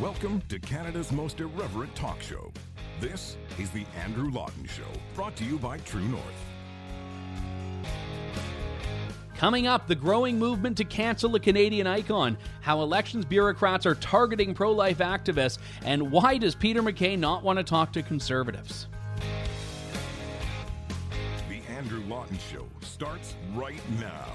Welcome to Canada's most irreverent talk show. This is The Andrew Lawton Show, brought to you by True North. Coming up, the growing movement to cancel a Canadian icon, how elections bureaucrats are targeting pro life activists, and why does Peter MacKay not want to talk to conservatives? The Andrew Lawton Show starts right now.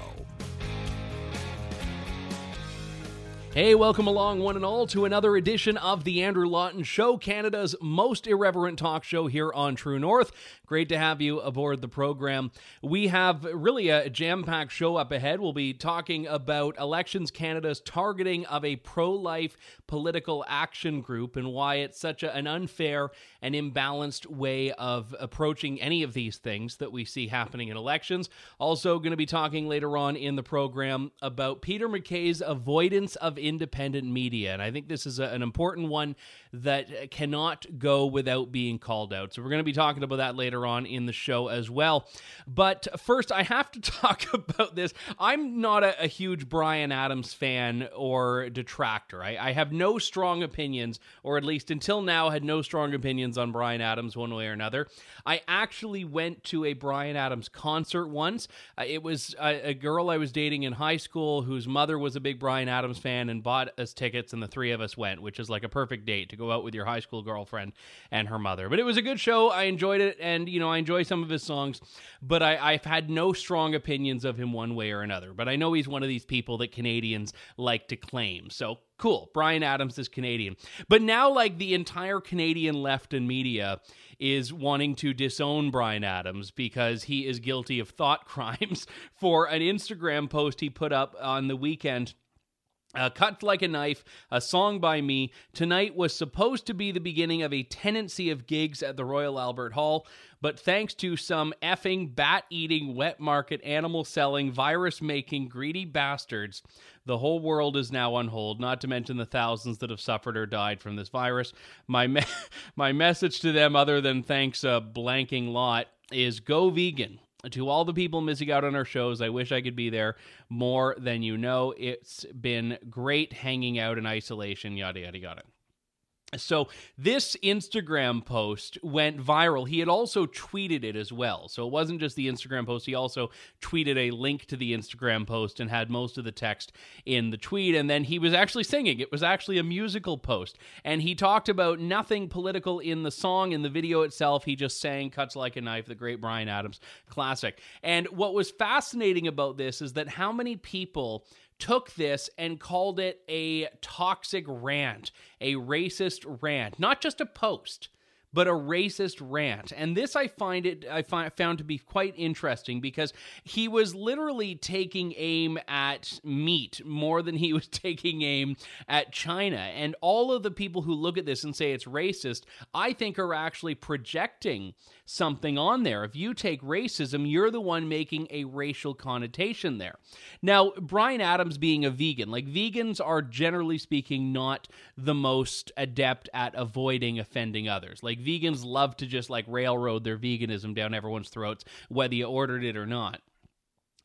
Hey, welcome along, one and all, to another edition of The Andrew Lawton Show, Canada's most irreverent talk show here on True North. Great to have you aboard the program. We have really a jam packed show up ahead. We'll be talking about Elections Canada's targeting of a pro life political action group and why it's such a, an unfair and imbalanced way of approaching any of these things that we see happening in elections. Also, going to be talking later on in the program about Peter MacKay's avoidance of independent media. And I think this is a, an important one that cannot go without being called out. So we're going to be talking about that later on in the show as well. But first, I have to talk about this. I'm not a, a huge Bryan Adams fan or detractor. I, I have no strong opinions, or at least until now, had no strong opinions on Bryan Adams one way or another. I actually went to a Bryan Adams concert once. Uh, it was a, a girl I was dating in high school whose mother was a big Bryan Adams fan and bought us tickets, and the three of us went, which is like a perfect date to go out with your high school girlfriend and her mother. But it was a good show. I enjoyed it, and you know, I enjoy some of his songs, but I, I've had no strong opinions of him one way or another. But I know he's one of these people that Canadians like to claim. So cool. Bryan Adams is Canadian. But now, like, the entire Canadian left and media is wanting to disown Bryan Adams because he is guilty of thought crimes for an Instagram post he put up on the weekend uh, Cut Like a Knife, a song by me. Tonight was supposed to be the beginning of a tenancy of gigs at the Royal Albert Hall, but thanks to some effing bat eating, wet market, animal selling, virus making, greedy bastards, the whole world is now on hold, not to mention the thousands that have suffered or died from this virus. My, me- my message to them, other than thanks a blanking lot, is go vegan to all the people missing out on our shows, I wish I could be there more than you know. It's been great hanging out in isolation, yada, yada, yada. So this Instagram post went viral. He had also tweeted it as well. So it wasn't just the Instagram post. He also tweeted a link to the Instagram post and had most of the text in the tweet. And then he was actually singing. It was actually a musical post. And he talked about nothing political in the song, in the video itself. He just sang Cuts Like a Knife, the great Bryan Adams classic. And what was fascinating about this is that how many people took this and called it a toxic rant, a racist rant, not just a post but a racist rant. And this I find it I find, found to be quite interesting because he was literally taking aim at meat more than he was taking aim at China. And all of the people who look at this and say it's racist, I think are actually projecting something on there. If you take racism, you're the one making a racial connotation there. Now, Bryan Adams being a vegan, like vegans are generally speaking not the most adept at avoiding offending others. Like vegans love to just like railroad their veganism down everyone's throats, whether you ordered it or not.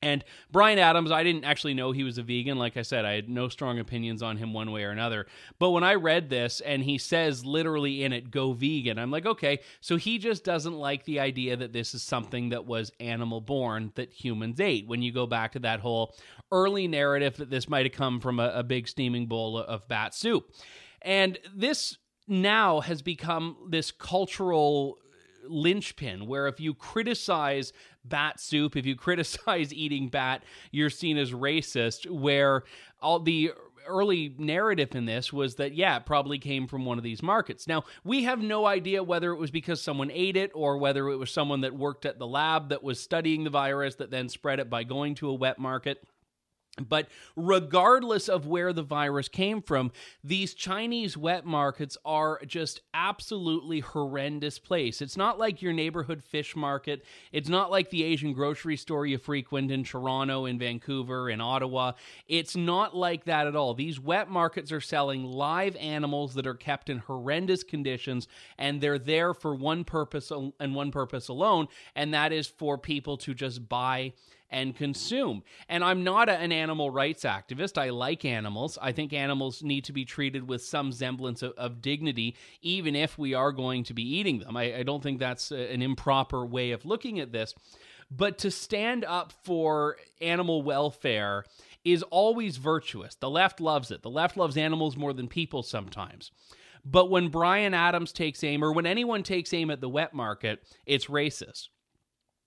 And Bryan Adams, I didn't actually know he was a vegan. Like I said, I had no strong opinions on him one way or another. But when I read this and he says literally in it, go vegan, I'm like, okay, so he just doesn't like the idea that this is something that was animal born that humans ate. When you go back to that whole early narrative that this might have come from a, a big steaming bowl of bat soup. And this now has become this cultural linchpin where if you criticize bat soup, if you criticize eating bat, you're seen as racist. Where all the early narrative in this was that, yeah, it probably came from one of these markets. Now, we have no idea whether it was because someone ate it or whether it was someone that worked at the lab that was studying the virus that then spread it by going to a wet market. But regardless of where the virus came from, these Chinese wet markets are just absolutely horrendous place. It's not like your neighborhood fish market. It's not like the Asian grocery store you frequent in Toronto, in Vancouver, in Ottawa. It's not like that at all. These wet markets are selling live animals that are kept in horrendous conditions and they're there for one purpose and one purpose alone, and that is for people to just buy and consume. And I'm not a, an animal rights activist. I like animals. I think animals need to be treated with some semblance of, of dignity, even if we are going to be eating them. I, I don't think that's a, an improper way of looking at this. But to stand up for animal welfare is always virtuous. The left loves it. The left loves animals more than people sometimes. But when Bryan Adams takes aim, or when anyone takes aim at the wet market, it's racist.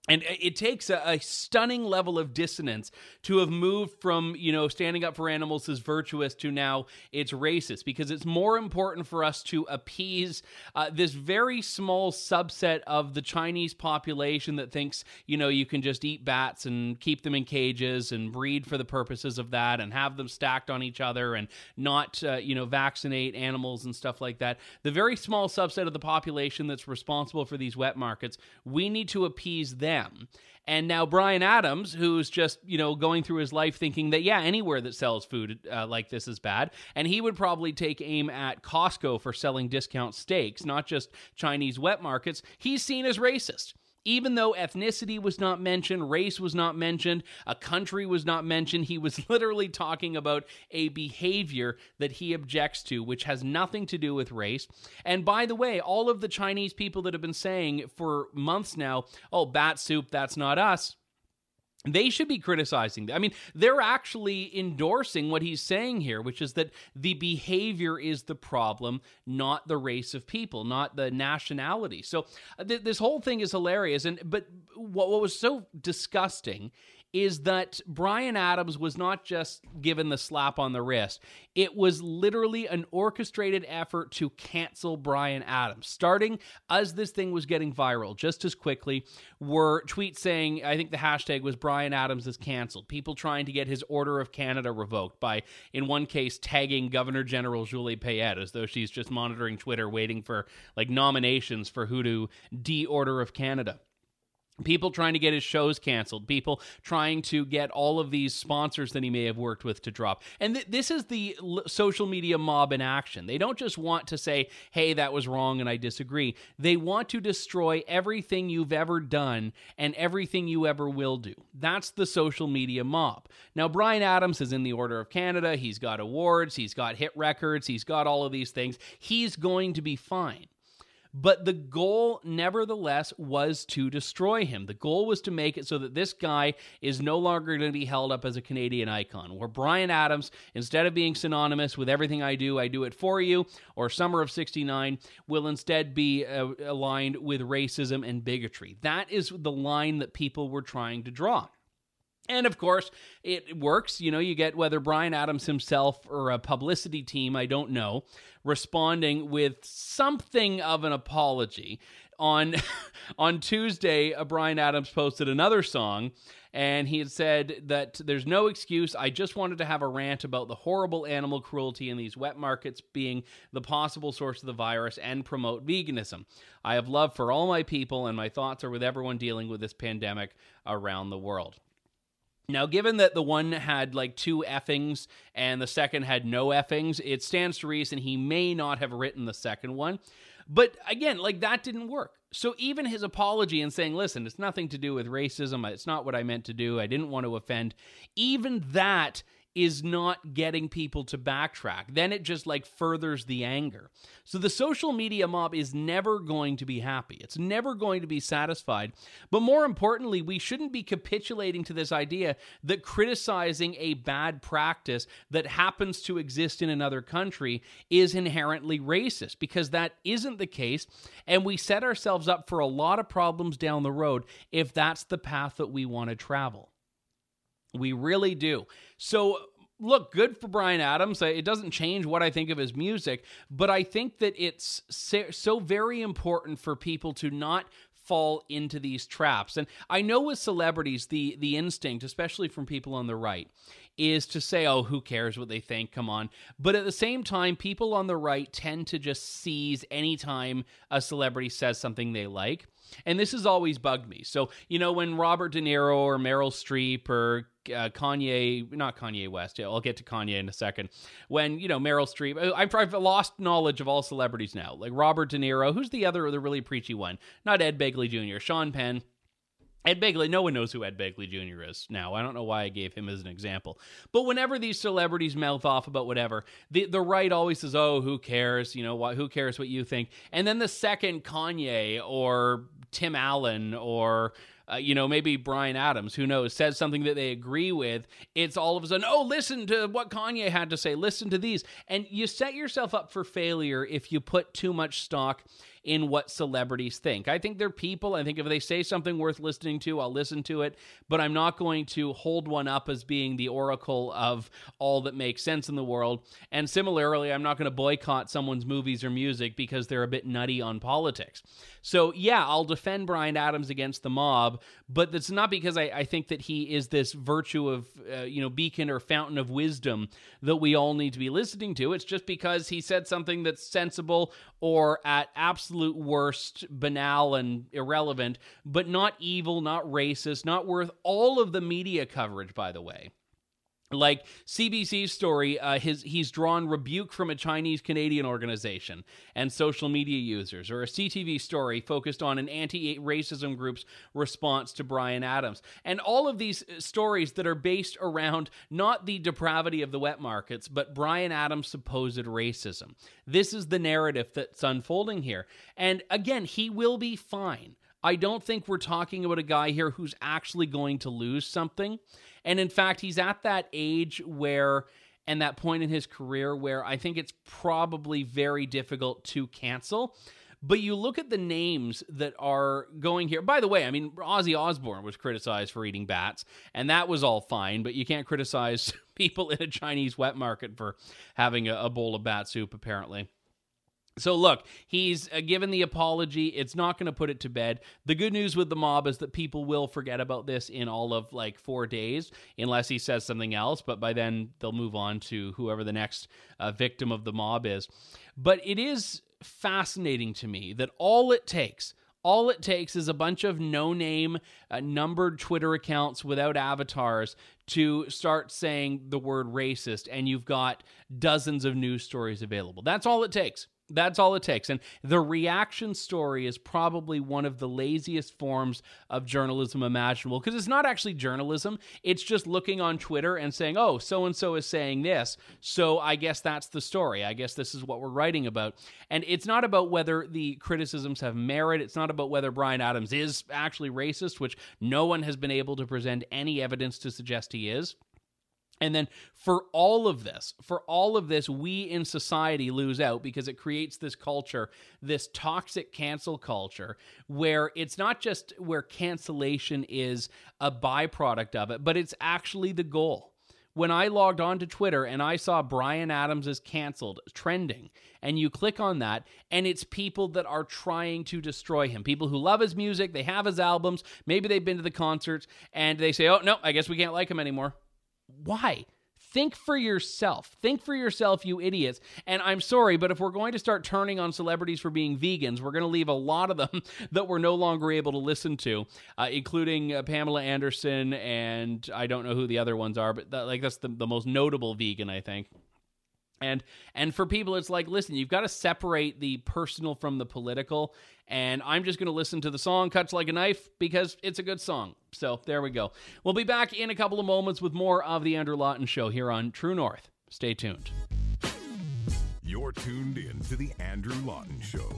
And it takes a, a, stunning level of dissonance to have moved from, you know, standing up for animals as virtuous to now it's racist because it's more important for us to appease uh, this very small subset of the Chinese population that thinks, you know, you can just eat bats and keep them in cages and breed for the purposes of that and have them stacked on each other and not, uh, you know, vaccinate animals and stuff like that. The very small subset of the population that's responsible for these wet markets, we need to appease them them. And now Bryan Adams, who's just, you know, going through his life thinking that, yeah, anywhere that sells food uh, like this is bad. And he would probably take aim at Costco for selling discount steaks, not just Chinese wet markets. He's seen as racist. Even though ethnicity was not mentioned, race was not mentioned, a country was not mentioned, he was literally talking about a behavior that he objects to, which has nothing to do with race. And by the way, all of the Chinese people that have been saying for months now, oh, bat soup, that's not us they should be criticizing. I mean, they're actually endorsing what he's saying here, which is that the behavior is the problem, not the race of people, not the nationality. So uh, th- this whole thing is hilarious. And but what, what was so disgusting is that Bryan Adams was not just given the slap on the wrist. It was literally an orchestrated effort to cancel Bryan Adams. Starting as this thing was getting viral just as quickly were tweets saying, I think the hashtag was Bryan Adams is canceled. People trying to get his Order of Canada revoked by, in one case, tagging Governor General Julie Payette as though she's just monitoring Twitter waiting for like nominations for who to de Order of Canada people trying to get his shows canceled. People trying to get all of these sponsors that he may have worked with to drop. And th- this is the l- social media mob in action. They don't just want to say hey that was wrong and i disagree. They want to destroy everything you've ever done and everything you ever will do. That's the social media mob. Now bryan adams is in the order of canada. He's got awards. He's got hit records. He's got all of these things. He's going to be fine but the goal, nevertheless, was to destroy him. The goal was to make it so that this guy is no longer going to be held up as a Canadian icon. Where Bryan Adams, instead of being synonymous with everything I do, I do it for you, or Summer of 69, will instead be uh, aligned with racism and bigotry. That is the line that people were trying to draw. And of course, it works. You know, you get whether Bryan Adams himself or a publicity team, I don't know, responding with something of an apology. On on Tuesday, Bryan Adams posted another song and he had said that there's no excuse. I just wanted to have a rant about the horrible animal cruelty in these wet markets being the possible source of the virus and promote veganism. I have love for all my people, and my thoughts are with everyone dealing with this pandemic around the world. Now, given that the one had like two effings and the second had no effings, it stands to reason he may not have written the second one. But again, like that didn't work. So even his apology and saying, listen, it's nothing to do with racism, it's not what I meant to do, I didn't want to offend, even that is not getting people to backtrack. Then it just like furthers the anger. So the social media mob is never going to be happy. It's never going to be satisfied. But more importantly, we shouldn't be capitulating to this idea that criticizing a bad practice that happens to exist in another country is inherently racist because that isn't the case. And we set ourselves up for a lot of problems down the road if that's the path that we want to travel. We really do. So, look, good for Bryan Adams. It doesn't change what I think of his music, but I think that it's so very important for people to not fall into these traps. And I know with celebrities, the the instinct, especially from people on the right, is to say, "Oh, who cares what they think? Come on." But at the same time, people on the right tend to just seize anytime a celebrity says something they like. And this has always bugged me. So, you know, when Robert De Niro or Meryl Streep or uh, Kanye, not Kanye West, yeah, I'll get to Kanye in a second. When, you know, Meryl Streep, uh, I've, I've lost knowledge of all celebrities now. Like Robert De Niro, who's the other, the really preachy one? Not Ed Begley Jr., Sean Penn Ed Begley, no one knows who Ed Begley Jr. is now. I don't know why I gave him as an example. But whenever these celebrities mouth off about whatever, the the right always says, "Oh, who cares? You know, what? Who cares what you think?" And then the second Kanye or Tim Allen or uh, you know, maybe Bryan Adams, who knows, says something that they agree with, it's all of a sudden, oh, listen to what Kanye had to say, listen to these. And you set yourself up for failure if you put too much stock in what celebrities think. I think they're people. I think if they say something worth listening to, I'll listen to it, but I'm not going to hold one up as being the oracle of all that makes sense in the world. And similarly, I'm not going to boycott someone's movies or music because they're a bit nutty on politics. So, yeah, I'll defend Bryan Adams against the mob, but that's not because I, I think that he is this virtue of, uh, you know, beacon or fountain of wisdom that we all need to be listening to. It's just because he said something that's sensible or at absolute worst banal and irrelevant, but not evil, not racist, not worth all of the media coverage, by the way like CBC's story, uh, his he's drawn rebuke from a Chinese Canadian organization and social media users, or a CTV story focused on an anti-racism group's response to Bryan Adams, and all of these uh, stories that are based around not the depravity of the wet markets, but Bryan Adams' supposed racism. This is the narrative that's unfolding here, and again, he will be fine. I don't think we're talking about a guy here who's actually going to lose something. And in fact, he's at that age where, and that point in his career where I think it's probably very difficult to cancel. But you look at the names that are going here. By the way, I mean, Ozzy Osbourne was criticized for eating bats, and that was all fine, but you can't criticize people in a Chinese wet market for having a, a bowl of bat soup, apparently. So look, he's uh, given the apology. It's not going to put it to bed. The good news with the mob is that people will forget about this in all of like 4 days unless he says something else, but by then they'll move on to whoever the next uh, victim of the mob is. But it is fascinating to me that all it takes all it takes is a bunch of no name, uh, numbered Twitter accounts without avatars to start saying the word racist, and you've got dozens of news stories available. That's all it takes. That's all it takes. And the reaction story is probably one of the laziest forms of journalism imaginable because it's not actually journalism. It's just looking on Twitter and saying, oh, so and so is saying this. So I guess that's the story. I guess this is what we're writing about. And it's not about whether the criticisms have merit. It's not about whether Bryan Adams is actually racist, which no one has been able to present any evidence to suggest he is. And then for all of this, for all of this, we in society lose out because it creates this culture, this toxic cancel culture, where it's not just where cancellation is a byproduct of it, but it's actually the goal. When I logged on to Twitter and I saw Bryan Adams is canceled trending, and you click on that, and it's people that are trying to destroy him. People who love his music, they have his albums, maybe they've been to the concerts, and they say, oh, no, I guess we can't like him anymore why? Think for yourself. Think for yourself, you idiots. And I'm sorry, but if we're going to start turning on celebrities for being vegans, we're going to leave a lot of them that we're no longer able to listen to, uh, including uh, Pamela Anderson and I don't know who the other ones are, but that, like that's the, the most notable vegan, I think. And and for people, it's like, listen, you've got to separate the personal from the political. And I'm just going to listen to the song "Cuts Like a Knife" because it's a good song. So there we go. We'll be back in a couple of moments with more of the Andrew Lawton Show here on True North. Stay tuned. You're tuned in to the Andrew Lawton Show.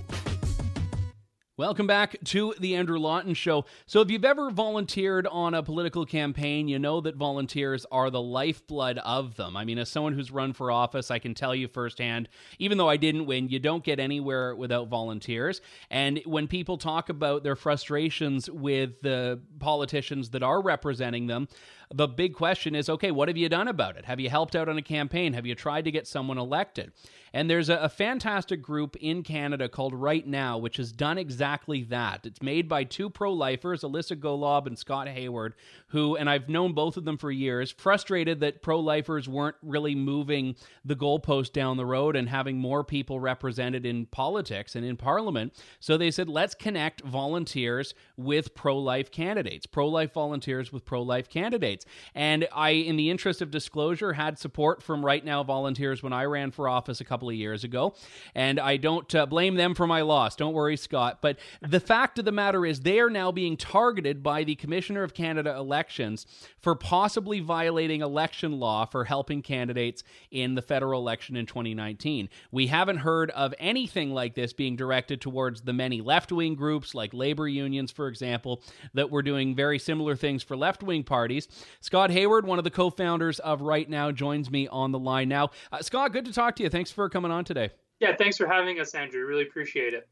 Welcome back to the Andrew Lawton Show. So, if you've ever volunteered on a political campaign, you know that volunteers are the lifeblood of them. I mean, as someone who's run for office, I can tell you firsthand, even though I didn't win, you don't get anywhere without volunteers. And when people talk about their frustrations with the politicians that are representing them, the big question is okay, what have you done about it? Have you helped out on a campaign? Have you tried to get someone elected? And there's a, a fantastic group in Canada called RightNow, which has done exactly that. It's made by two pro lifers, Alissa Golob and Scott Hayward, who, and I've known both of them for years, frustrated that pro lifers weren't really moving the goalpost down the road and having more people represented in politics and in parliament. So they said, let's connect volunteers with pro life candidates, pro life volunteers with pro life candidates. Candidates. And I, in the interest of disclosure, had support from RightNow volunteers when I ran for office a couple of years ago. And I don't uh, blame them for my loss. Don't worry, Scott. But the fact of the matter is, they are now being targeted by the Commissioner of Canada Elections for possibly violating election law for helping candidates in the federal election in 2019. We haven't heard of anything like this being directed towards the many left wing groups like labor unions, for example, that were doing very similar things for left wing parties. Scott Hayward, one of the co founders of RightNow, joins me on the line now. Uh, Scott, good to talk to you. Thanks for coming on today. Yeah, thanks for having us, Andrew. Really appreciate it.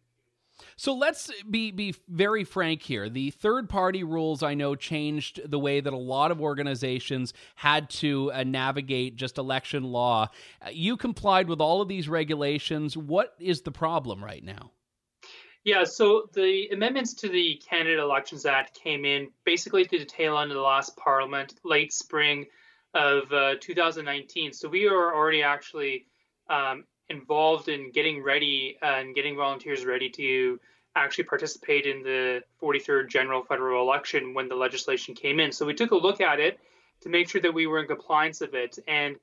So let's be be very frank here. The third party rules I know changed the way that a lot of organizations had to uh, navigate just election law. Uh, you complied with all of these regulations. What is the problem right now? Yeah, so the amendments to the Canada Elections Act came in basically to the tail end of the last Parliament, late spring of uh, 2019. So we are already actually um, involved in getting ready and getting volunteers ready to actually participate in the 43rd general federal election when the legislation came in. So we took a look at it to make sure that we were in compliance of it. And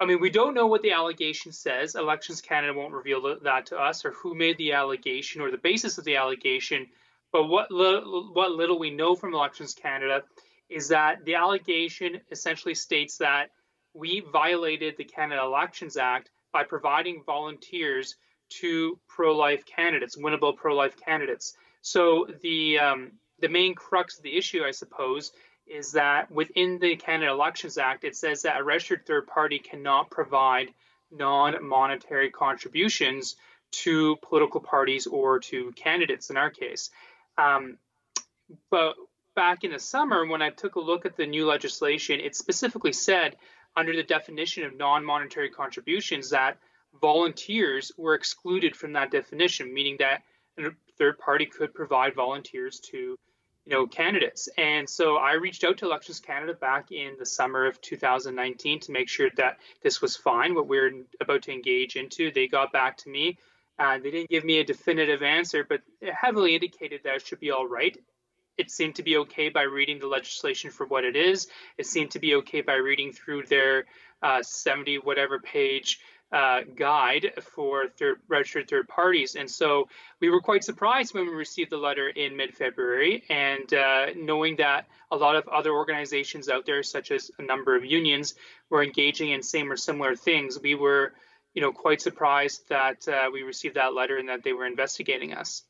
I mean, we don't know what the allegation says. Elections Canada won't reveal that to us or who made the allegation or the basis of the allegation. But what li- what little we know from Elections Canada is that the allegation essentially states that we violated the Canada Elections Act by providing volunteers to pro-life candidates, winnable pro-life candidates. So the um, the main crux of the issue, I suppose, is that within the Canada Elections Act, it says that a registered third party cannot provide non-monetary contributions to political parties or to candidates. In our case, um, but back in the summer when I took a look at the new legislation, it specifically said under the definition of non-monetary contributions that volunteers were excluded from that definition, meaning that a third party could provide volunteers to you know candidates. And so i reached out to elections canada back in the summer of 2019 to make sure that this was fine what we are about to engage into. They got back to me uh, they didn't give me a definitive answer but it heavily indicated that it should be all right. It seemed to be okay by reading the legislation for what it is. It seemed to be okay by reading through their uh, 70 whatever page uh, guide for third, registered third parties. And so we were quite surprised when we received the letter in mid February. And uh, knowing that a lot of other organizations out there, such as a number of unions, were engaging in same or similar things, we were you know, quite surprised that uh, we received that letter and that they were investigating us.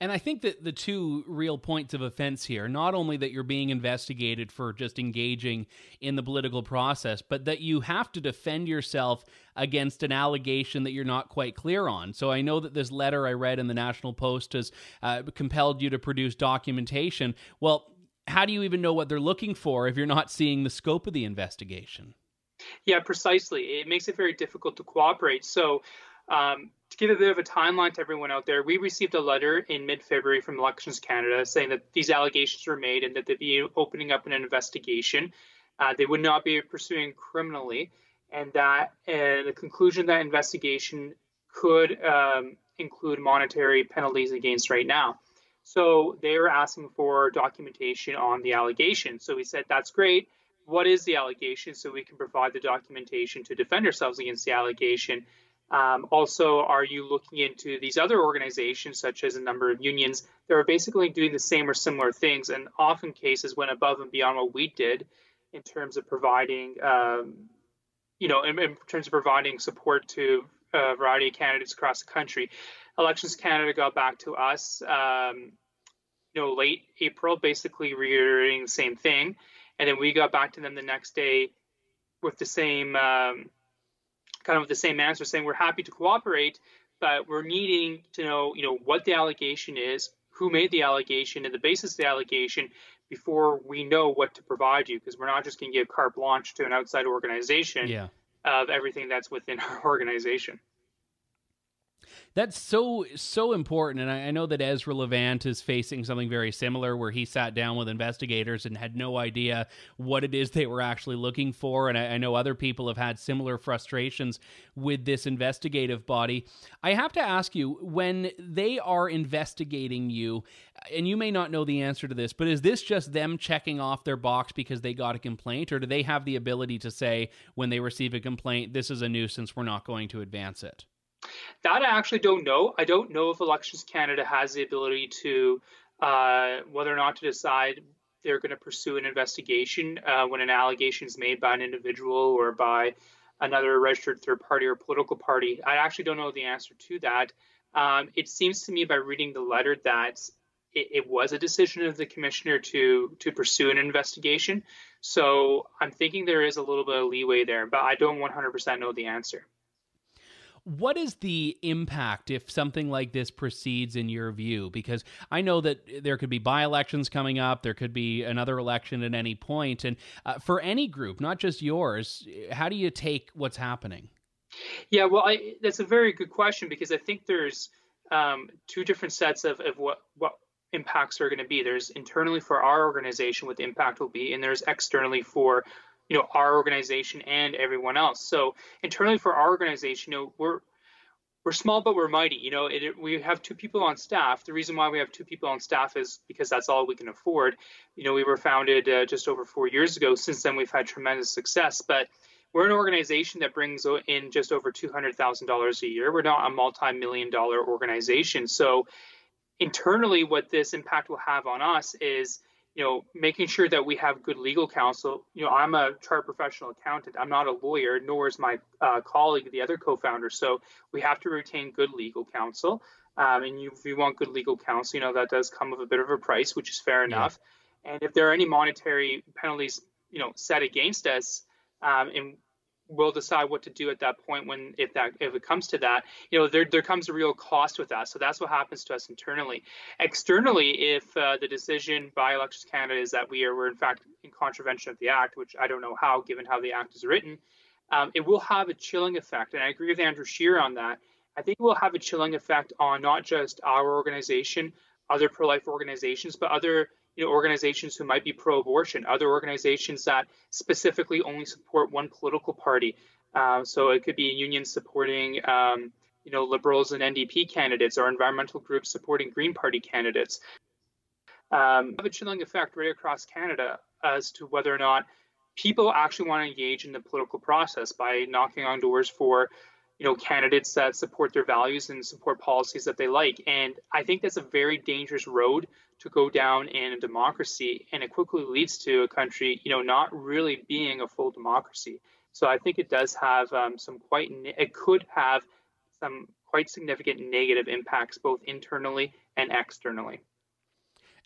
And I think that the two real points of offense here, not only that you're being investigated for just engaging in the political process, but that you have to defend yourself against an allegation that you're not quite clear on. So I know that this letter I read in the National Post has uh, compelled you to produce documentation. Well, how do you even know what they're looking for if you're not seeing the scope of the investigation? Yeah, precisely. It makes it very difficult to cooperate. So, um, to give a bit of a timeline to everyone out there, we received a letter in mid-February from Elections Canada saying that these allegations were made and that they'd be opening up an investigation. Uh, they would not be pursuing criminally, and that uh, the conclusion that investigation could um, include monetary penalties against right now. So they were asking for documentation on the allegation. So we said, that's great. What is the allegation? So we can provide the documentation to defend ourselves against the allegation. Um, also, are you looking into these other organizations, such as a number of unions, that are basically doing the same or similar things, and often cases went above and beyond what we did in terms of providing, um, you know, in, in, terms of providing support to a variety of candidates across the country. Elections Canada got back to us, um, you know, late April, basically reiterating the same thing, and then we got back to them the next day with the same um, kind of the same answer, saying we're happy to cooperate, but we're needing to know, you know, what the allegation is, who made the allegation, and the basis of the allegation before we know what to provide you, because we're not just going to give carte blanche to an outside organization yeah. of everything that's within our organization. That's so so important, and I, I, know that Ezra Levant is facing something very similar, where he sat down with investigators and had no idea what it is they were actually looking for. And I, I know other people have had similar frustrations with this investigative body. I have to ask you, when they are investigating you, and you may not know the answer to this, but is this just them checking off their box because they got a complaint, or do they have the ability to say when they receive a complaint, this is a nuisance, we're not going to advance it? That I actually don't know. I don't know if Elections Canada has the ability to uh, whether or not to decide they're going to pursue an investigation uh, when an allegation is made by an individual or by another registered third party or political party. I actually don't know the answer to that. Um, it seems to me by reading the letter that it, it, was a decision of the commissioner to to pursue an investigation. So I'm thinking there is a little bit of leeway there, but I don't 100% know the answer. What is the impact if something like this proceeds in your view? Because I know that there could be by elections coming up, there could be another election at any point. And uh, for any group, not just yours, how do you take what's happening? Yeah, well, I, that's a very good question because I think there's um, two different sets of, of what, what impacts are going to be. There's internally for our organization what the impact will be, and there's externally for you know our organization and everyone else. So internally for our organization, you know, we're we're small but we're mighty. You know, it, we have two people on staff. The reason why we have two people on staff is because that's all we can afford. You know, we were founded uh, just over four years ago. Since then, we've had tremendous success, but we're an organization that brings in just over $200,000 a year. We're not a multi-million dollar organization. So internally, what this impact will have on us is you know, making sure that we have good legal counsel. You know, I'm a chartered professional accountant. I'm not a lawyer, nor is my uh, colleague, the other co-founder. So we have to retain good legal counsel. Um, and you, if you want good legal counsel, you know that does come with a bit of a price, which is fair enough. Yeah. And if there are any monetary penalties, you know, set against us, um, and we'll decide what to do at that point when if that if it comes to that you know there there comes a real cost with that. So that's what happens to us internally. Externally if uh, the decision by elections canada is that we are we're in fact in contravention of the act which i don't know how given how the act is written um, it will have a chilling effect. And i agree with andrew scheer on that. I think it will have a chilling effect on not just our organization other pro-life organizations but other you know, organizations who might be pro-abortion, other organizations that specifically only support one political party. Uh, so it could be unions supporting, um, you know, liberals and NDP candidates, or environmental groups supporting Green Party candidates. Um, have a chilling effect right across Canada as to whether or not people actually want to engage in the political process by knocking on doors for you know candidates that support their values and support policies that they like and i think that's a very dangerous road to go down in a democracy and it quickly leads to a country you know not really being a full democracy. So i think it does have um, some quite it could have some quite significant negative impacts both internally and externally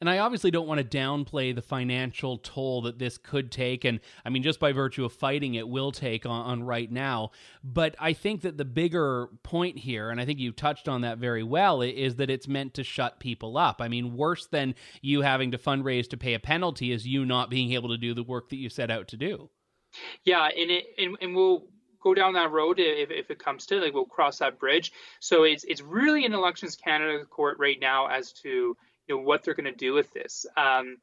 and I obviously don't want to downplay the financial toll that this could take. And I mean, just by virtue of fighting it, will take on, on, right now. But I think that the bigger point here, and I think you touched on that very well, is that it's meant to shut people up. I mean, worse than you having to fundraise to pay a penalty is you not being able to do the work that you set out to do. Yeah, and it, and, and we'll go down that road if, if it comes to like we'll cross that bridge. So it's it's really in elections Canada court right now as to you know what they're going to do with this. Um,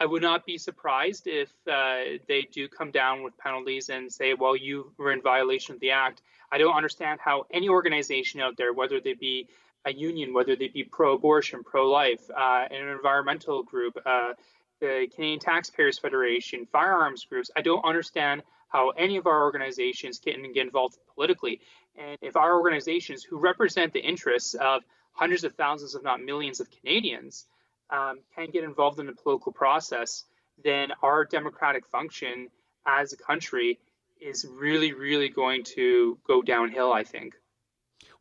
I would not be surprised if uh, they do come down with penalties and say, well, you were in violation of the act. I don't understand how any organization out there, whether they be a union, whether they be pro-abortion, pro-life, uh, an environmental group, uh, the Canadian Taxpayers Federation, firearms groups, I don't understand how any of our organizations can get involved politically. And if our organizations who represent the interests of hundreds of thousands, if not millions, of Canadians um, can get involved in the political process, then our democratic function as a country is really, really going to go downhill, I think.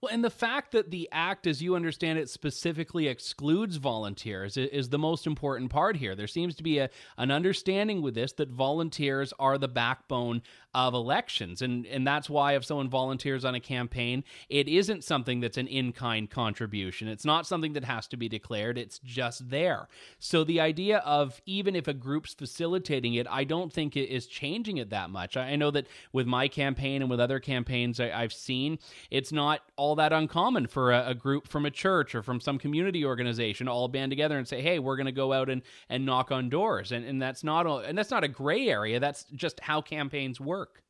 Well, and the fact that the act, as you understand it, specifically excludes volunteers is, the most important part here. There seems to be a, an understanding with this that volunteers are the backbone of elections. And, and that's why if someone volunteers on a campaign, it isn't something that's an in kind contribution. It's not something that has to be declared, it's just there. So the idea of even if a group's facilitating it, I don't think it is changing it that much. I know that with my campaign and with other campaigns I, I've seen, it's not all all that uncommon for a, a, group from a church or from some community organization all band together and say, "Hey, we're going to go out and, and knock on doors." And and that's not a, and that's not a gray area. That's just how campaigns work.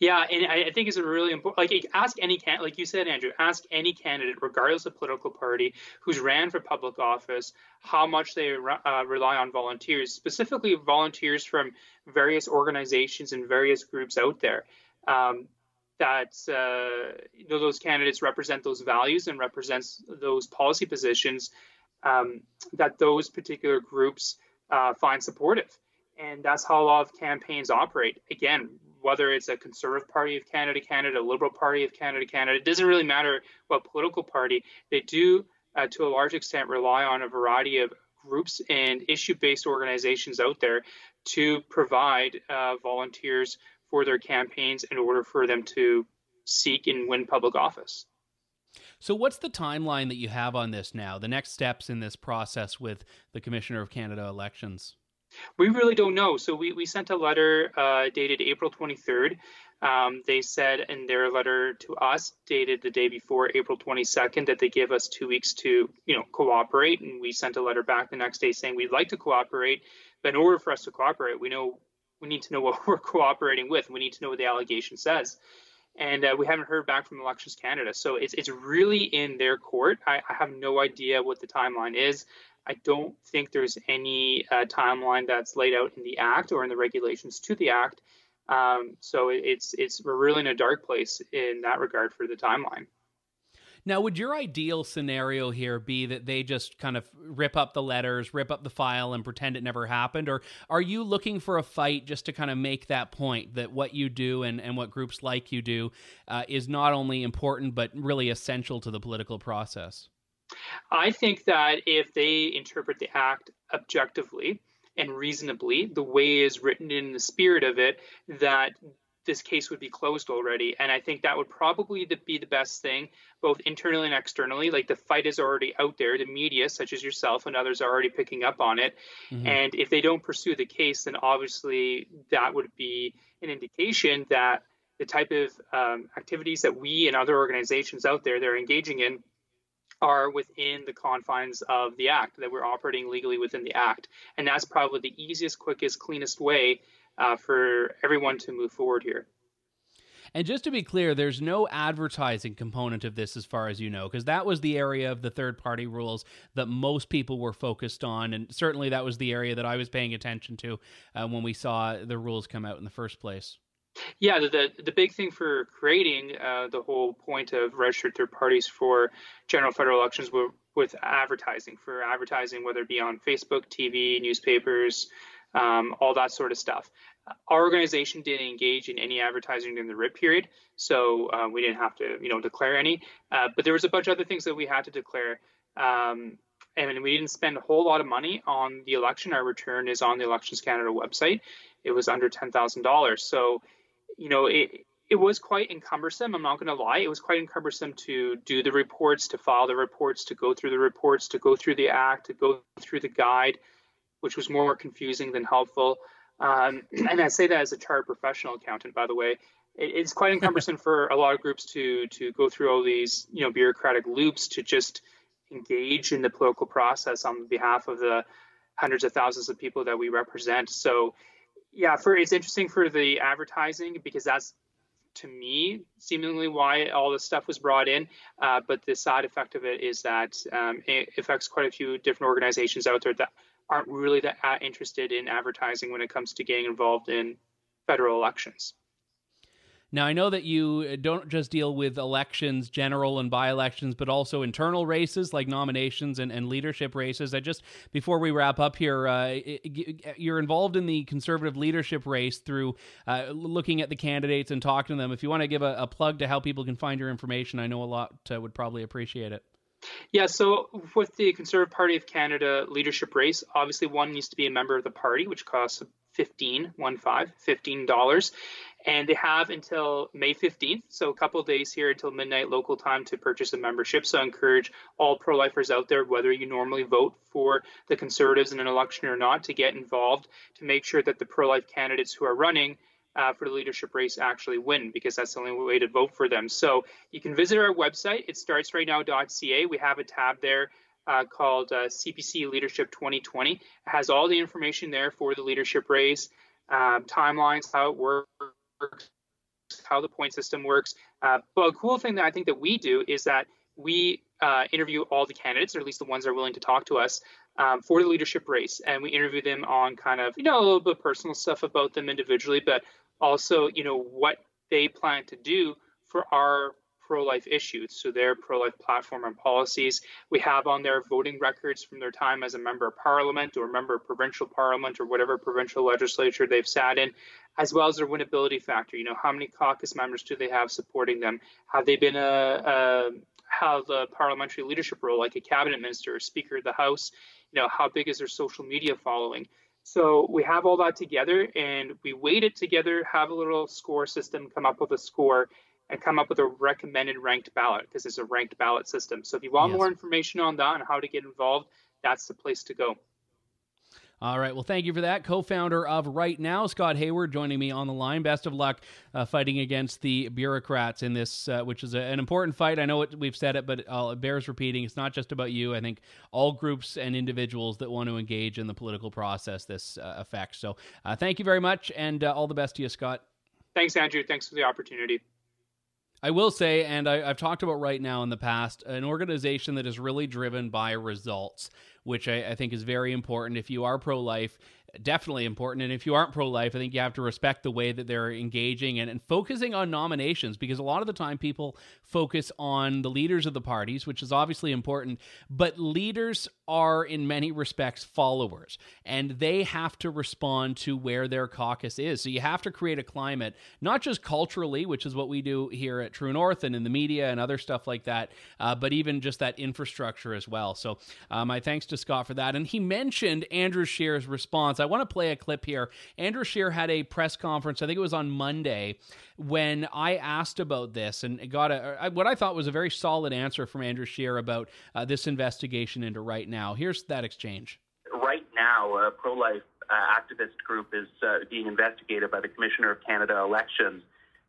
Yeah, and I think it's a really important. Like, ask any can, like you said, Andrew, ask any candidate, regardless of political party, who's ran for public office, how much they uh, rely on volunteers, specifically volunteers from various organizations and various groups out there. Um, that uh, you know, those candidates represent those values and represents those policy positions um, that those particular groups uh, find supportive. And that's how a lot of campaigns operate. Again, whether it's a Conservative Party of Canada, Canada, Liberal Party of Canada, Canada, it doesn't really matter what political party. They do, uh, to a large extent, rely on a variety of groups and issue-based organizations out there to provide uh, volunteers for their campaigns in order for them to seek and win public office. So, what's the timeline that you have on this now? The next steps in this process with the Commissioner of Canada elections? We really don't know. So we, we sent a letter uh, dated April 23rd. Um, they said in their letter to us, dated the day before April 22nd, that they give us two weeks to, you know, cooperate. And we sent a letter back the next day saying we'd like to cooperate, but in order for us to cooperate, we know we need to know what we're cooperating with. We need to know what the allegation says. And uh, we haven't heard back from Elections Canada, so it's it's really in their court. I, I have no idea what the timeline is. I don't think there's any uh, timeline that's laid out in the Act or in the regulations to the Act. Um, so it's it's we're really in a dark place in that regard for the timeline. Now, would your ideal scenario here be that they just kind of rip up the letters, rip up the file, and pretend it never happened? Or are you looking for a fight just to kind of make that point that what you do and, and what groups like you do uh, is not only important, but really essential to the political process? I think that if they interpret the act objectively and reasonably, the way is written in the spirit of it, that this case would be closed already. And I think that would probably be the best thing, both internally and externally. Like the fight is already out there. The media, such as yourself and others, are already picking up on it. Mm-hmm. And if they don't pursue the case, then obviously that would be an indication that the type of um, activities that we and other organizations out there they're engaging in are within the confines of the act, that we're operating legally within the act. And that's probably the easiest, quickest, cleanest way uh, for everyone to move forward here. And just to be clear, there's no advertising component of this as far as you know, because that was the area of the third party rules that most people were focused on. And certainly that was the area that I was paying attention to uh, when we saw the rules come out in the first place. Yeah, the, the, the big thing for creating uh, the whole point of registered third parties for general federal elections were with advertising, for advertising, whether it be on Facebook, TV, newspapers, um, all that sort of stuff. Our organization didn't engage in any advertising during the RIP period, so uh, we didn't have to, you know, declare any. Uh, but there was a bunch of other things that we had to declare. Um, and we didn't spend a whole lot of money on the election. Our return is on the Elections Canada website. It was under ten thousand dollars. So you know, it it was quite encumbersome. I'm not going to lie. It was quite encumbersome to do the reports, to file the reports, to go through the reports, to go through the act, to go through the guide, which was more confusing than helpful. Um, and I say that as a chartered professional accountant, by the way. It, it's quite encumbersome for a lot of groups to to go through all these you know bureaucratic loops to just engage in the political process on behalf of the hundreds of thousands of people that we represent. So yeah, for it's interesting for the advertising because that's to me seemingly why all this stuff was brought in. Uh, but the side effect of it is that um, it affects quite a few different organizations out there that aren't really that interested in advertising when it comes to getting involved in federal elections. Now, I know that you don't just deal with elections, general and by elections, but also internal races like nominations and, and leadership races. I just, before we wrap up here, uh, you're involved in the conservative leadership race through uh, looking at the candidates and talking to them. If you want to give a, a, plug to how people can find your information, I know a lot uh, would probably appreciate it. Yeah, so with the Conservative Party of Canada leadership race, obviously one needs to be a member of the party, which costs 15 one five fifteen dollars and they have until May 15th, so a couple days here until midnight local time to purchase a membership. So I encourage all pro-lifers out there, whether you normally vote for the Conservatives in an election or not, to get involved to make sure that the pro-life candidates who are running uh, for the leadership race actually win because that's the only way to vote for them. So you can visit our website. It starts right now.ca. We have a tab there uh, called uh, CPC Leadership 2020. It has all the information there for the leadership race, um, timelines, how it works, how the point system works. Uh, but a cool thing that I think that we do is that we uh, interview all the candidates, or at least the ones that are willing to talk to us, um, for the leadership race, and we interview them on kind of you know a little bit personal stuff about them individually, but also you know what they plan to do for our pro-life issues, so their pro-life platform and policies. We have on their voting records from their time as a member of parliament or member of provincial parliament or whatever provincial legislature they've sat in, as well as their winnability factor. You know, how many caucus members do they have supporting them? Have they been a, a have a parliamentary leadership role like a cabinet minister or speaker of the house? You know, how big is their social media following? So we have all that together and we weight it together, have a little score system, come up with a score, and come up with a recommended ranked ballot because it's a ranked ballot system. So if you want yes. more information on that and how to get involved, that's the place to go. All right. Well, thank you for that. Co founder of RightNow, Scott Hayward, joining me on the line. Best of luck uh, fighting against the bureaucrats in this, uh, which is a, an important fight. I know it, we've said it, but it bears repeating. It's not just about you. I think all groups and individuals that want to engage in the political process this uh, affects. So uh, thank you very much, and uh, all the best to you, Scott. Thanks, Andrew. Thanks for the opportunity. I will say, and I, have talked about RightNow in the past, an organization that is really driven by results, which I, I think is very important. If you are pro life, definitely important. And if you aren't pro life, I think you have to respect the way that they're engaging and, and focusing on nominations because a lot of the time people focus on the leaders of the parties, which is obviously important, but leaders are in many respects followers and they have to respond to where their caucus is. So you have to create a climate, not just culturally, which is what we do here at True North and in the media and other stuff like that, uh, but even just that infrastructure as well. So uh, my thanks to Scott for that. And he mentioned Andrew Scheer's response. I want to play a clip here. Andrew Scheer had a press conference, I think it was on Monday, when I asked about this and got a what I thought was a very solid answer from Andrew Scheer about uh, this investigation into RightNow. Here's that exchange. RightNow, a pro life uh, activist group is uh, being investigated by the Commissioner of Canada Elections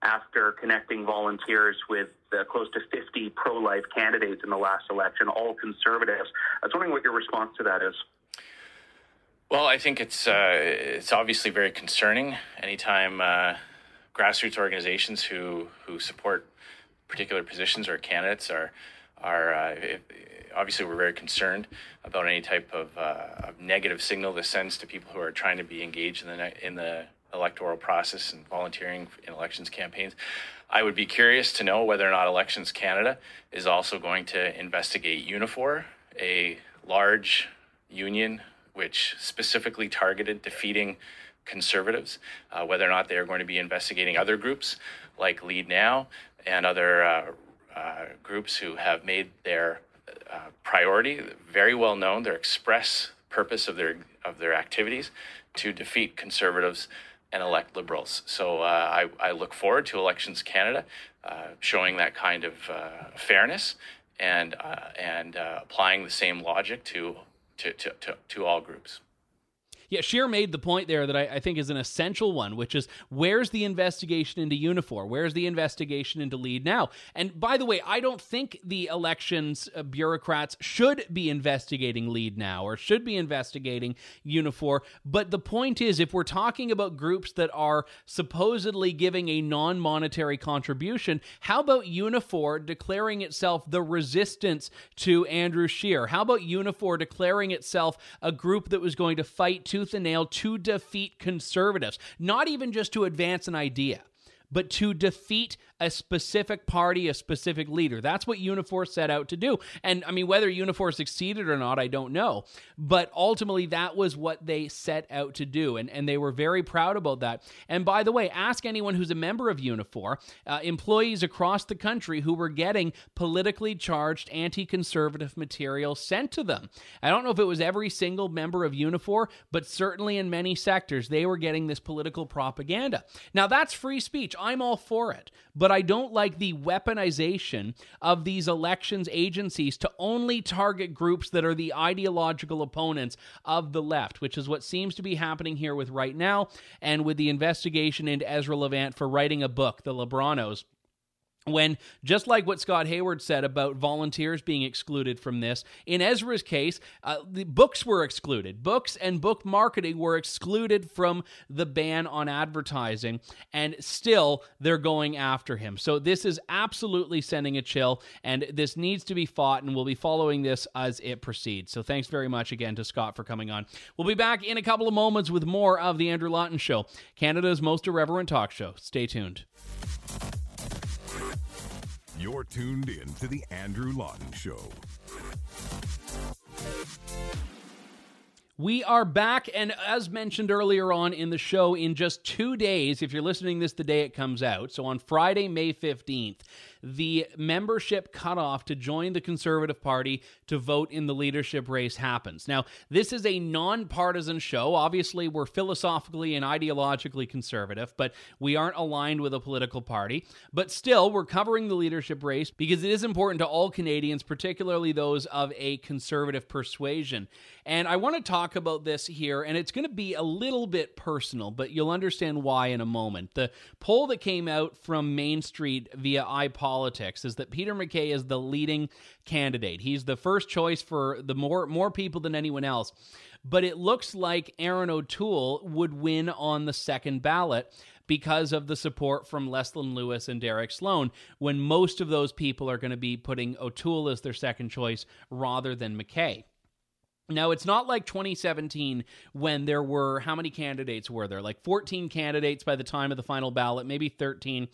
after connecting volunteers with uh, close to 50 pro life candidates in the last election, all conservatives. I was wondering what your response to that is. Well, I think it's uh, it's obviously very concerning anytime uh, grassroots organizations who who support particular positions or candidates are are uh, obviously we're very concerned about any type of, uh, of, negative signal this sends to people who are trying to be engaged in the in the electoral process and volunteering in elections campaigns. I would be curious to know whether or not Elections Canada is also going to investigate Unifor, a large union which specifically targeted defeating conservatives, uh, whether or not they are going to be investigating other groups like Leadnow and other uh, groups who have made their uh, priority very well known, their express purpose of their of their activities to defeat conservatives and elect liberals. So uh, I, I, look forward to Elections Canada uh, showing that kind of fairness and and applying the same logic to to, to, to, to all groups. Yeah, Scheer made the point there that I, I, think is an essential one, which is where's the investigation into Unifor? Where's the investigation into Leadnow? And by the way, I don't think the elections uh, bureaucrats should be investigating Leadnow or should be investigating Unifor. But the point is, if we're talking about groups that are supposedly giving a non monetary contribution, how about Unifor declaring itself the resistance to Andrew Scheer? How about Unifor declaring itself a group that was going to fight to tooth and nail to defeat conservatives, not even just to advance an idea but to defeat a specific party, a specific leader. That's what Unifor set out to do. And I mean, whether Unifor succeeded or not, I don't know. But ultimately, that was what they set out to do. And, and they were very proud about that. And by the way, ask anyone who's a member of Unifor, uh, employees across the country who were getting politically charged anti conservative material sent to them. I don't know if it was every single member of Unifor, but certainly in many sectors, they were getting this political propaganda. Now, that's free speech. I'm all for it. But I don't like the weaponization of these elections agencies to only target groups that are the ideological opponents of the left, which is what seems to be happening here with RightNow and with the investigation into Ezra Levant for writing a book, The Libranos when just like what Scott Hayward said about volunteers being excluded from this, in Ezra's case, uh, the books were excluded. Books and book marketing were excluded from the ban on advertising, and still they're going after him. So this is absolutely sending a chill, and this needs to be fought, and we'll be following this as it proceeds. So thanks very much again to Scott for coming on. We'll be back in a couple of moments with more of the Andrew Lawton Show, Canada's most irreverent talk show. Stay tuned. You're tuned in to The Andrew Lawton Show. We are back, and as mentioned earlier on in the show, in just two days, if you're listening this the day it comes out, so on Friday, May 15th, the membership cutoff to join the Conservative Party to vote in the leadership race happens. Now, this is a nonpartisan show. Obviously, we're philosophically and ideologically conservative, but we aren't aligned with a political party. But still, we're covering the leadership race because it is important to all Canadians, particularly those of a conservative persuasion. And I want to talk about this here, and it's going to be a little bit personal, but you'll understand why in a moment. The poll that came out from Mainstreet via iPod politics is that Peter MacKay is the leading candidate. He's the first choice for the more more people than anyone else. But it looks like Erin O'Toole would win on the second ballot because of the support from Leslyn Lewis and Derek Sloan, when most of those people are going to be putting O'Toole as their second choice rather than MacKay. Now, it's not like 2017 when there were, how many candidates were there? Like 14 candidates by the time of the final ballot, maybe 13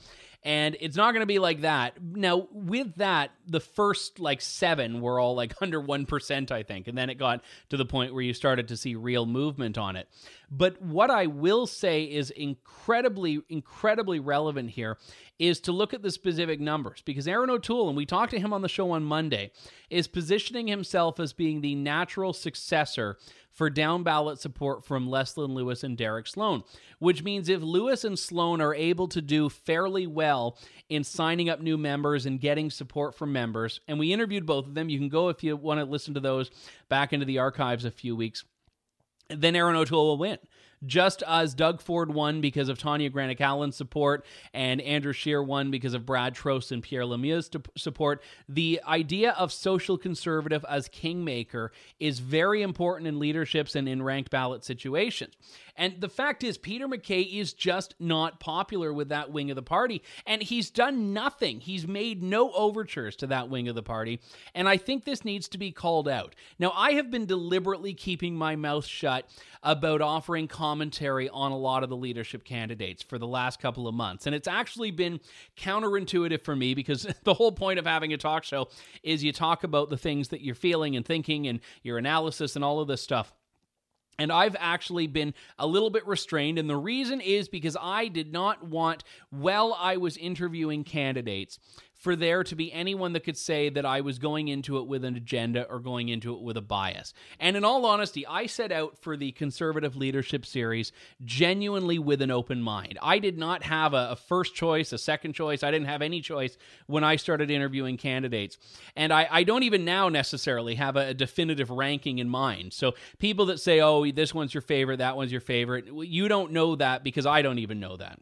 and it's not going to be like that. Now, with that, the first like seven were all like under 1%, I think, and then it got to the point where you started to see real movement on it. But what I will say is incredibly, incredibly relevant here is to look at the specific numbers because Erin O'Toole, and we talked to him on the show on Monday, is positioning himself as being the natural successor for down ballot support from Leslyn Lewis and Derek Sloan, which means if Lewis and Sloan are able to do fairly well in signing up new members and getting support from members, and we interviewed both of them, you can go if you want to listen to those back into the archives a few weeks, then Erin O'Toole will win just as Doug Ford won because of Tanya Granic Allen's support and Andrew Scheer won because of Brad Trost and Pierre Lemieux's support, the idea of social conservative as kingmaker is very important in leaderships and in ranked ballot situations. And the fact is, Peter MacKay is just not popular with that wing of the party. And he's done nothing. He's made no overtures to that wing of the party. And I think this needs to be called out. Now, I have been deliberately keeping my mouth shut about offering commentary on a lot of the leadership candidates for the last couple of months. And it's actually been counterintuitive for me because the whole point of having a talk show is you talk about the things that you're feeling and thinking and your analysis and all of this stuff. And I've actually been a little bit restrained. And the reason is because I did not want, while I was interviewing candidates, for there to be anyone that could say that I was going into it with an agenda or going into it with a bias. And in all honesty, I set out for the conservative leadership series genuinely with an open mind. I did not have a, a first choice, a second choice. I didn't have any choice when I started interviewing candidates. And I, I don't even now necessarily have a, a definitive ranking in mind. So people that say, oh, this one's your favorite, that one's your favorite, you don't know that because I don't even know that.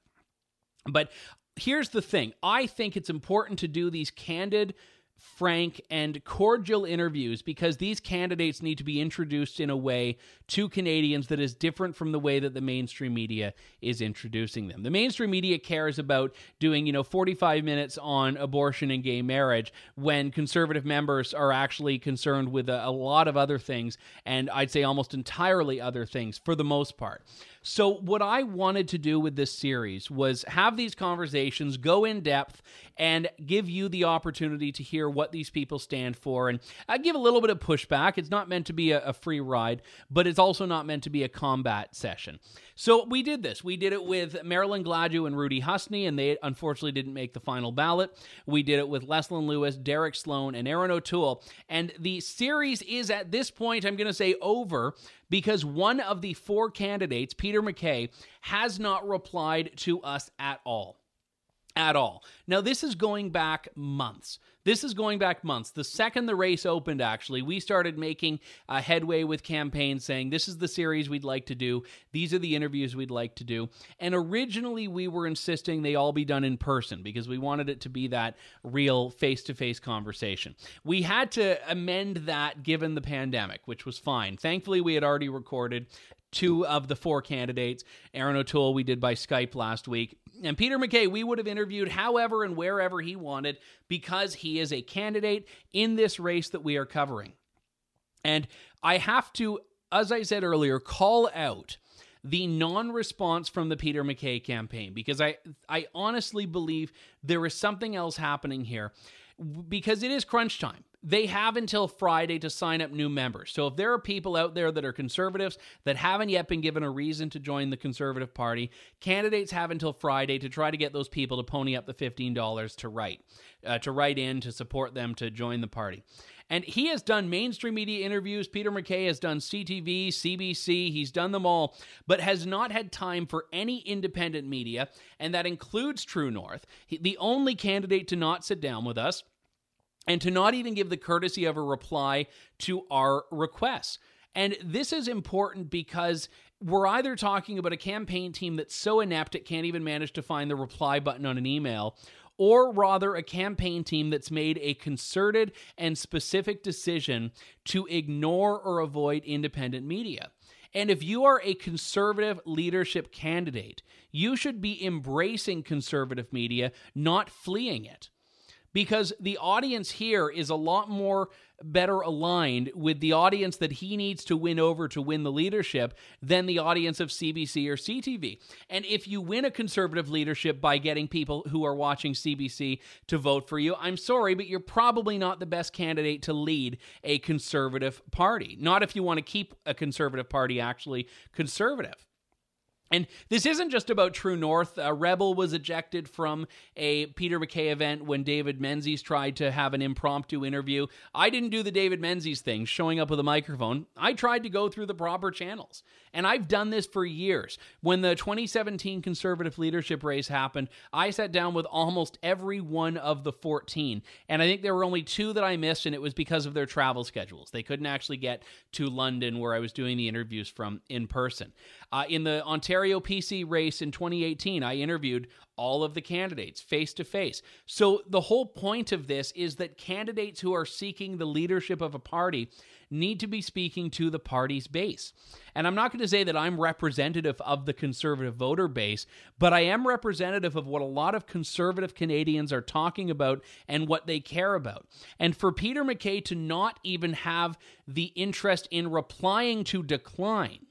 But here's the thing I think it's important to do these candid frank, and cordial interviews because these candidates need to be introduced in a way to Canadians that is different from the way that the mainstream media is introducing them. The mainstream media cares about doing, you know, 45 minutes on abortion and gay marriage when conservative members are actually concerned with a, a lot of other things, and I'd say almost entirely other things for the most part. So, what I wanted to do with this series was have these conversations, go in depth, and give you the opportunity to hear what these people stand for. And I give a little bit of pushback. It's not meant to be a, a free ride, but it's also not meant to be a combat session. So, we did this. We did it with Marilyn Gladu and Rudy Husny, and they unfortunately didn't make the final ballot. We did it with Leslyn Lewis, Derek Sloan, and Erin O'Toole. And the series is at this point, I'm going to say, over because one of the four candidates, Peter MacKay, has not replied to us at all. At all. Now, this is going back months. This is going back months. The second the race opened, actually, we started making a headway with campaigns saying, This is the series we'd like to do. These are the interviews we'd like to do. And originally, we were insisting they all be done in person because we wanted it to be that real face to face conversation. We had to amend that given the pandemic, which was fine. Thankfully, we had already recorded two of the four candidates. Erin O'Toole, we did by Skype last week. And Peter MacKay, we would have interviewed however and wherever he wanted because he is a candidate in this race that we are covering. And I have to, as I said earlier, call out the non-response from the Peter MacKay campaign because I I honestly believe there is something else happening here because it is crunch time they have until Friday to sign up new members. So if there are people out there that are conservatives that haven't yet been given a reason to join the Conservative Party, candidates have until Friday to try to get those people to pony up the $15 to write, uh, to write in to support them to join the party. And he has done mainstream media interviews. Peter MacKay has done CTV, CBC, he's done them all, but has not had time for any independent media, and that includes True North. He, the only candidate to not sit down with us and to not even give the courtesy of a reply to our requests. And this is important because we're either talking about a campaign team that's so inept it can't even manage to find the reply button on an email, or rather a campaign team that's made a concerted and specific decision to ignore or avoid independent media. And if you are a conservative leadership candidate, you should be embracing conservative media, not fleeing it because the audience here is a lot more better aligned with the audience that he needs to win over to win the leadership than the audience of CBC or CTV. And if you win a conservative leadership by getting people who are watching CBC to vote for you, I'm sorry, but you're probably not the best candidate to lead a conservative party. Not if you want to keep a conservative party actually conservative. And this isn't just about True North. A Rebel was ejected from a Peter MacKay event when David Menzies tried to have an impromptu interview. I didn't do the David Menzies thing, showing up with a microphone. I tried to go through the proper channels. And I've done this for years. When the 2017 conservative leadership race happened, I sat down with almost every one of the 14. And I think there were only two that I missed, and it was because of their travel schedules. They couldn't actually get to London, where I was doing the interviews from in person. Uh, in the Ontario PC race in 2018, I interviewed all of the candidates face to face. So, the whole point of this is that candidates who are seeking the leadership of a party need to be speaking to the party's base. And I'm not going to say that I'm representative of the conservative voter base, but I am representative of what a lot of conservative Canadians are talking about and what they care about. And for Peter MacKay to not even have the interest in replying to decline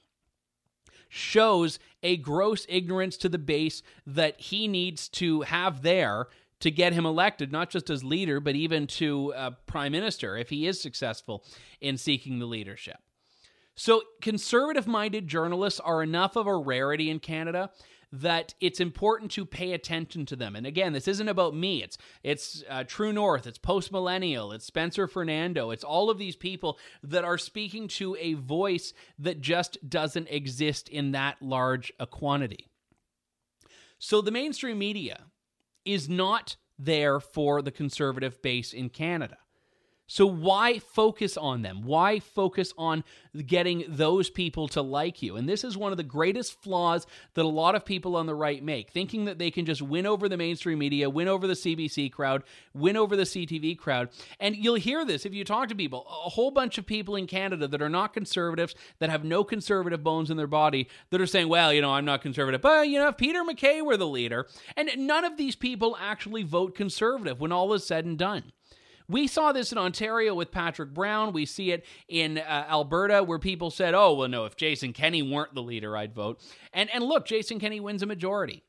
shows a gross ignorance to the base that he needs to have there to get him elected, not just as leader, but even to uh, prime minister if he is successful in seeking the leadership. So, conservative minded journalists are enough of a rarity in Canada that it's important to pay attention to them. And again, this isn't about me. It's it's uh, True North, it's Post Millennial, it's Spencer Fernando, it's all of these people that are speaking to a voice that just doesn't exist in that large a quantity. So the mainstream media is not there for the conservative base in Canada. So why focus on them? Why focus on getting those people to like you? And this is one of the greatest flaws that a lot of people on the right make, thinking that they can just win over the mainstream media, win over the CBC crowd, win over the CTV crowd. And you'll hear this if you talk to people, a whole bunch of people in Canada that are not conservatives, that have no conservative bones in their body, that are saying, well, you know, I'm not conservative, but, you know, if Peter MacKay were the leader. And none of these people actually vote conservative when all is said and done. We saw this in Ontario with Patrick Brown. We see it in uh, Alberta where people said, "Oh, well no, if Jason Kenney weren't the leader, I'd vote." And and look, Jason Kenney wins a majority.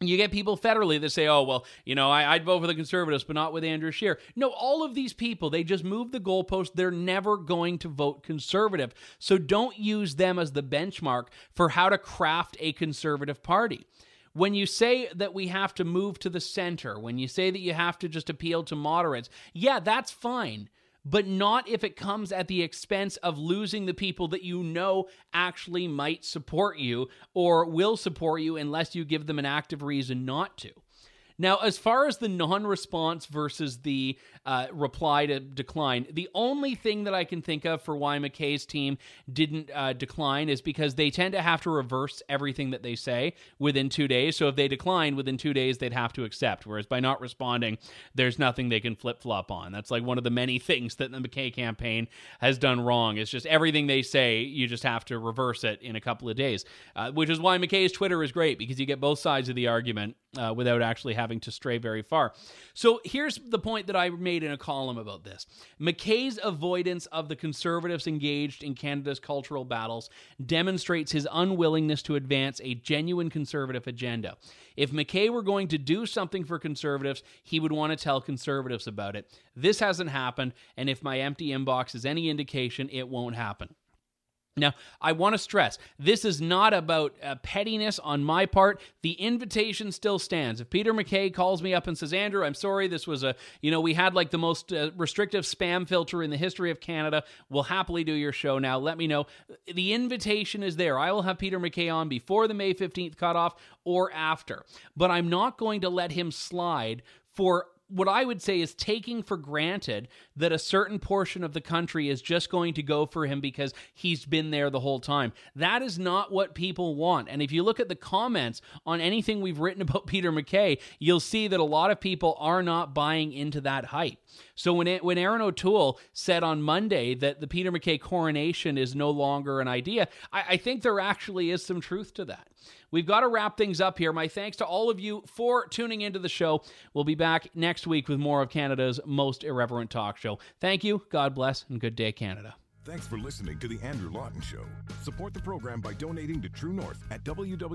You get people federally that say, oh, well, you know, I, would vote for the conservatives, but not with Andrew Scheer. No, all of these people, they just move the goalpost. They're never going to vote conservative. So don't use them as the benchmark for how to craft a conservative party. When you say that we have to move to the center, when you say that you have to just appeal to moderates, yeah, that's fine but not if it comes at the expense of losing the people that you know actually might support you or will support you unless you give them an active reason not to. Now, as far as the non response versus the uh, reply to decline, the only thing that I can think of for why MacKay's team didn't uh, decline is because they tend to have to reverse everything that they say within two days. So if they decline within two days, they'd have to accept. Whereas by not responding, there's nothing they can flip flop on. That's like one of the many things that the MacKay campaign has done wrong. It's just everything they say, you just have to reverse it in a couple of days, uh, which is why MacKay's Twitter is great because you get both sides of the argument uh, without actually having to stray very far. So here's the point that I made in a column about this MacKay's avoidance of the conservatives engaged in Canada's cultural battles demonstrates his unwillingness to advance a genuine conservative agenda. If MacKay were going to do something for conservatives, he would want to tell conservatives about it. This hasn't happened, and if my empty inbox is any indication, it won't happen. Now, I want to stress this is not about uh, pettiness on my part. The invitation still stands. If Peter MacKay calls me up and says, Andrew, I'm sorry, this was a, you know, we had like the most uh, restrictive spam filter in the history of Canada. We'll happily do your show now. Let me know. The invitation is there. I will have Peter MacKay on before the May 15th cutoff or after. But I'm not going to let him slide for what I would say is taking for granted that a certain portion of the country is just going to go for him because he's been there the whole time. That is not what people want. And if you look at the comments on anything we've written about Peter MacKay, you'll see that a lot of people are not buying into that hype. So when it, when Erin O'Toole said on Monday that the Peter MacKay coronation is no longer an idea, I, I think there actually is some truth to that. We've got to wrap things up here. My thanks to all of you for tuning into the show. We'll be back next week with more of Canada's most irreverent talk show. Thank you, God bless, and good day, Canada. Thanks for listening to The Andrew Lawton Show. Support the program by donating to True North at www.tnc.news.